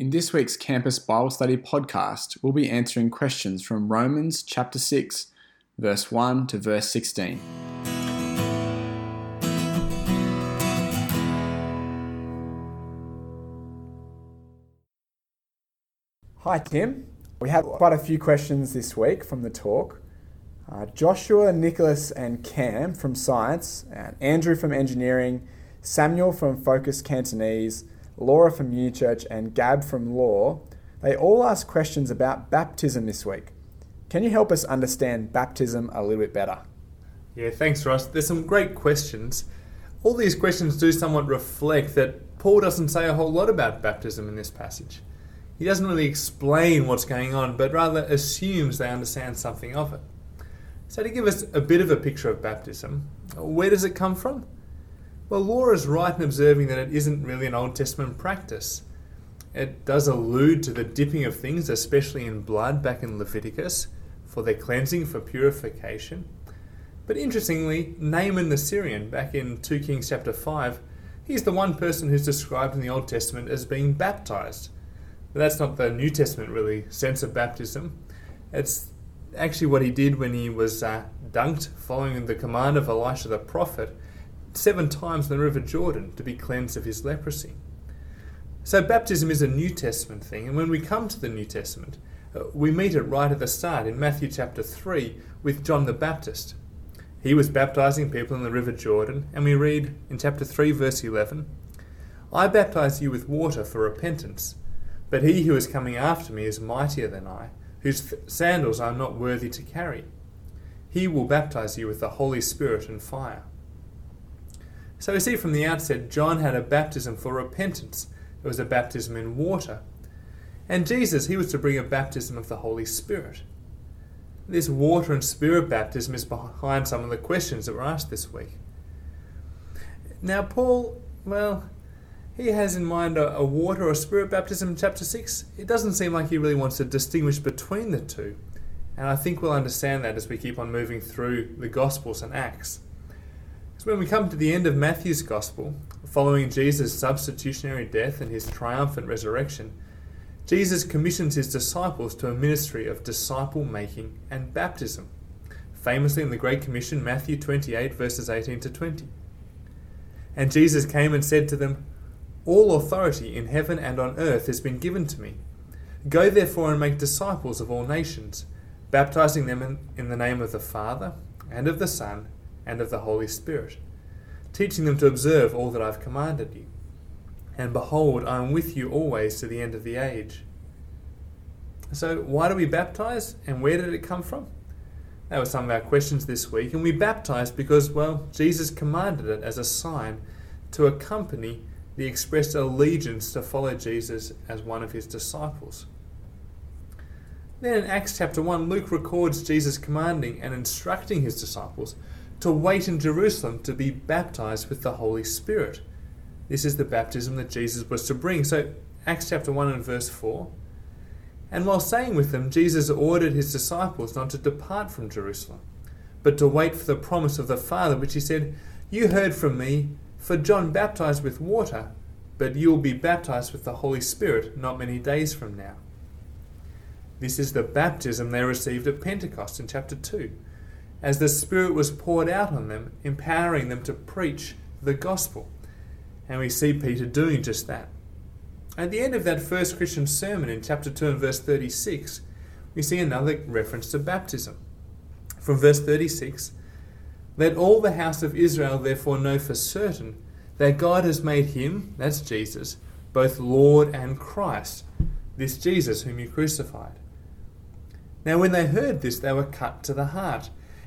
In this week's Campus Bible Study podcast, we'll be answering questions from Romans chapter 6, verse 1 to verse 16. Hi, Tim. We had quite a few questions this week from the talk. Uh, Joshua, Nicholas, and Cam from Science, and Andrew from Engineering, Samuel from Focus Cantonese, Laura from New Church, and Gab from Law, they all asked questions about baptism this week. Can you help us understand baptism a little bit better? Yeah, thanks, Russ. There's some great questions. All these questions do somewhat reflect that Paul doesn't say a whole lot about baptism in this passage. He doesn't really explain what's going on, but rather assumes they understand something of it. So, to give us a bit of a picture of baptism, where does it come from? Well, Laura is right in observing that it isn't really an Old Testament practice. It does allude to the dipping of things, especially in blood back in Leviticus, for their cleansing, for purification. But interestingly, Naaman the Syrian, back in 2 Kings chapter 5, he's the one person who's described in the Old Testament as being baptized. But that's not the New Testament really sense of baptism. It's actually what he did when he was uh, dunked following the command of Elisha the prophet seven times in the River Jordan to be cleansed of his leprosy. So, baptism is a New Testament thing, and when we come to the New Testament, uh, we meet it right at the start in Matthew chapter 3 with John the Baptist. He was baptizing people in the River Jordan, and we read in chapter 3, verse 11 I baptize you with water for repentance, but he who is coming after me is mightier than I, whose sandals I am not worthy to carry. He will baptize you with the Holy Spirit and fire. So we see from the outset, John had a baptism for repentance. It was a baptism in water. And Jesus, he was to bring a baptism of the Holy Spirit. This water and spirit baptism is behind some of the questions that were asked this week. Now, Paul, well, he has in mind a, a water or spirit baptism in chapter 6. It doesn't seem like he really wants to distinguish between the two. And I think we'll understand that as we keep on moving through the Gospels and Acts. So when we come to the end of Matthew's Gospel, following Jesus' substitutionary death and his triumphant resurrection, Jesus commissions his disciples to a ministry of disciple making and baptism, famously in the Great Commission, Matthew 28, verses 18 to 20. And Jesus came and said to them, All authority in heaven and on earth has been given to me. Go therefore and make disciples of all nations, baptizing them in, in the name of the Father, and of the Son, and of the Holy Spirit, teaching them to observe all that I've commanded you. And behold, I am with you always to the end of the age. So, why do we baptize, and where did it come from? That was some of our questions this week. And we baptize because, well, Jesus commanded it as a sign to accompany the expressed allegiance to follow Jesus as one of his disciples. Then in Acts chapter 1, Luke records Jesus commanding and instructing his disciples to wait in Jerusalem to be baptized with the Holy Spirit. This is the baptism that Jesus was to bring. So, Acts chapter 1 and verse 4. And while staying with them, Jesus ordered his disciples not to depart from Jerusalem, but to wait for the promise of the Father, which he said, You heard from me, for John baptized with water, but you will be baptized with the Holy Spirit not many days from now. This is the baptism they received at Pentecost in chapter 2 as the Spirit was poured out on them, empowering them to preach the gospel. And we see Peter doing just that. At the end of that first Christian sermon in chapter 2 and verse 36, we see another reference to baptism. From verse 36, let all the house of Israel therefore know for certain that God has made him, that's Jesus, both Lord and Christ, this Jesus whom you crucified. Now, when they heard this, they were cut to the heart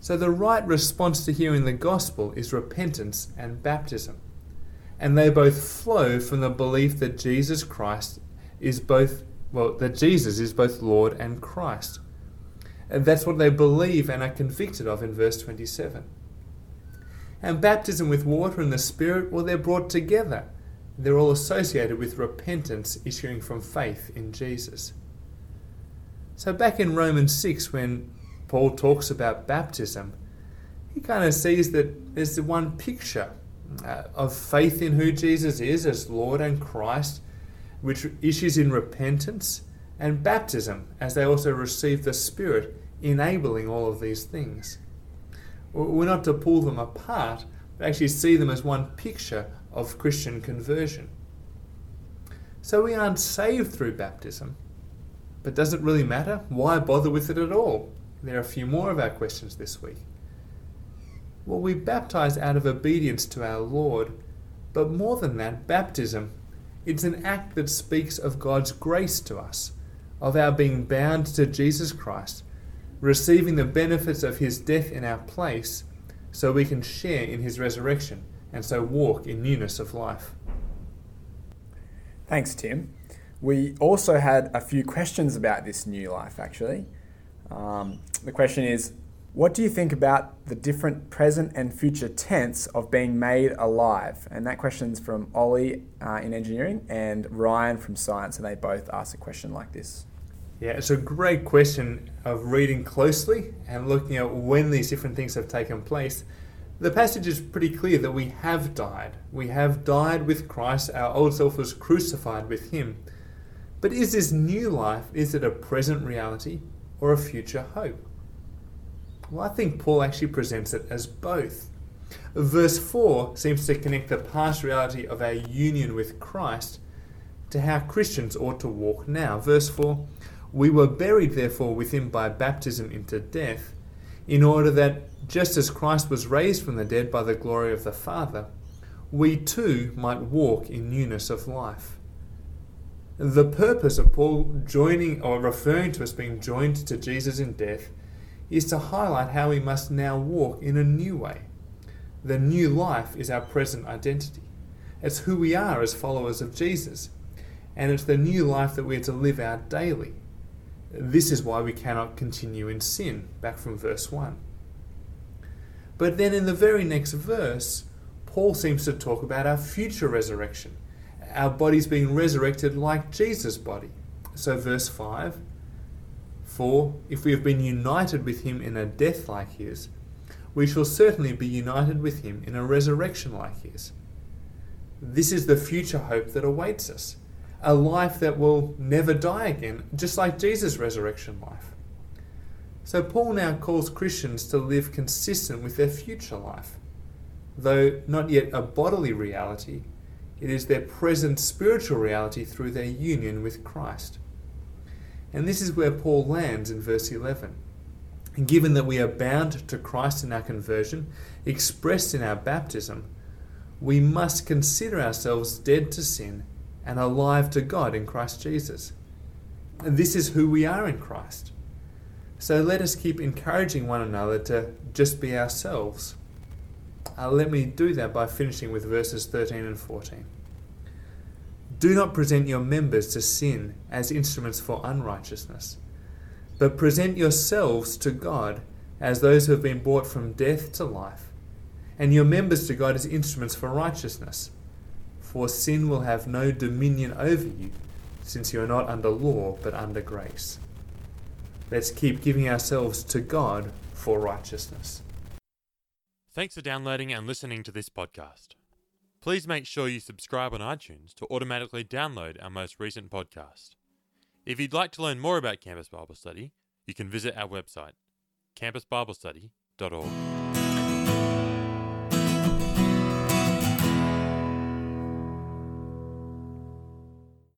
So, the right response to hearing the gospel is repentance and baptism. And they both flow from the belief that Jesus Christ is both, well, that Jesus is both Lord and Christ. And that's what they believe and are convicted of in verse 27. And baptism with water and the Spirit, well, they're brought together. They're all associated with repentance issuing from faith in Jesus. So, back in Romans 6, when Paul talks about baptism, he kind of sees that there's the one picture uh, of faith in who Jesus is as Lord and Christ, which issues in repentance, and baptism, as they also receive the Spirit, enabling all of these things. We're not to pull them apart, but actually see them as one picture of Christian conversion. So we aren't saved through baptism. But does it really matter? Why bother with it at all? There are a few more of our questions this week. Well, we baptize out of obedience to our Lord, but more than that, baptism, it's an act that speaks of God's grace to us, of our being bound to Jesus Christ, receiving the benefits of his death in our place, so we can share in his resurrection and so walk in newness of life. Thanks, Tim. We also had a few questions about this new life, actually. Um, the question is What do you think about the different present and future tense of being made alive? And that question's from Ollie uh, in engineering and Ryan from science, and they both asked a question like this. Yeah, it's a great question of reading closely and looking at when these different things have taken place the passage is pretty clear that we have died. We have died with Christ. Our old self was crucified with him. But is this new life, is it a present reality or a future hope? Well, I think Paul actually presents it as both. Verse 4 seems to connect the past reality of our union with Christ to how Christians ought to walk now. Verse 4 We were buried, therefore, with him by baptism into death in order that, just as Christ was raised from the dead by the glory of the Father, we too might walk in newness of life. The purpose of Paul joining or referring to us being joined to Jesus in death is to highlight how we must now walk in a new way. The new life is our present identity. It's who we are as followers of Jesus. And it's the new life that we are to live out daily. This is why we cannot continue in sin, back from verse 1. But then in the very next verse, Paul seems to talk about our future resurrection, our bodies being resurrected like Jesus' body. So, verse 5 For if we have been united with him in a death like his, we shall certainly be united with him in a resurrection like his. This is the future hope that awaits us a life that will never die again, just like Jesus' resurrection life. So, Paul now calls Christians to live consistent with their future life. Though not yet a bodily reality, it is their present spiritual reality through their union with Christ. And this is where Paul lands in verse 11. And given that we are bound to Christ in our conversion, expressed in our baptism, we must consider ourselves dead to sin and alive to God in Christ Jesus. And this is who we are in Christ. So let us keep encouraging one another to just be ourselves. Uh, let me do that by finishing with verses 13 and 14. Do not present your members to sin as instruments for unrighteousness, but present yourselves to God as those who have been brought from death to life, and your members to God as instruments for righteousness for sin will have no dominion over you, since you are not under law but under grace. Let's keep giving ourselves to God for righteousness. Thanks for downloading and listening to this podcast. Please make sure you subscribe on iTunes to automatically download our most recent podcast. If you'd like to learn more about Campus Bible Study, you can visit our website, campusbiblestudy.org.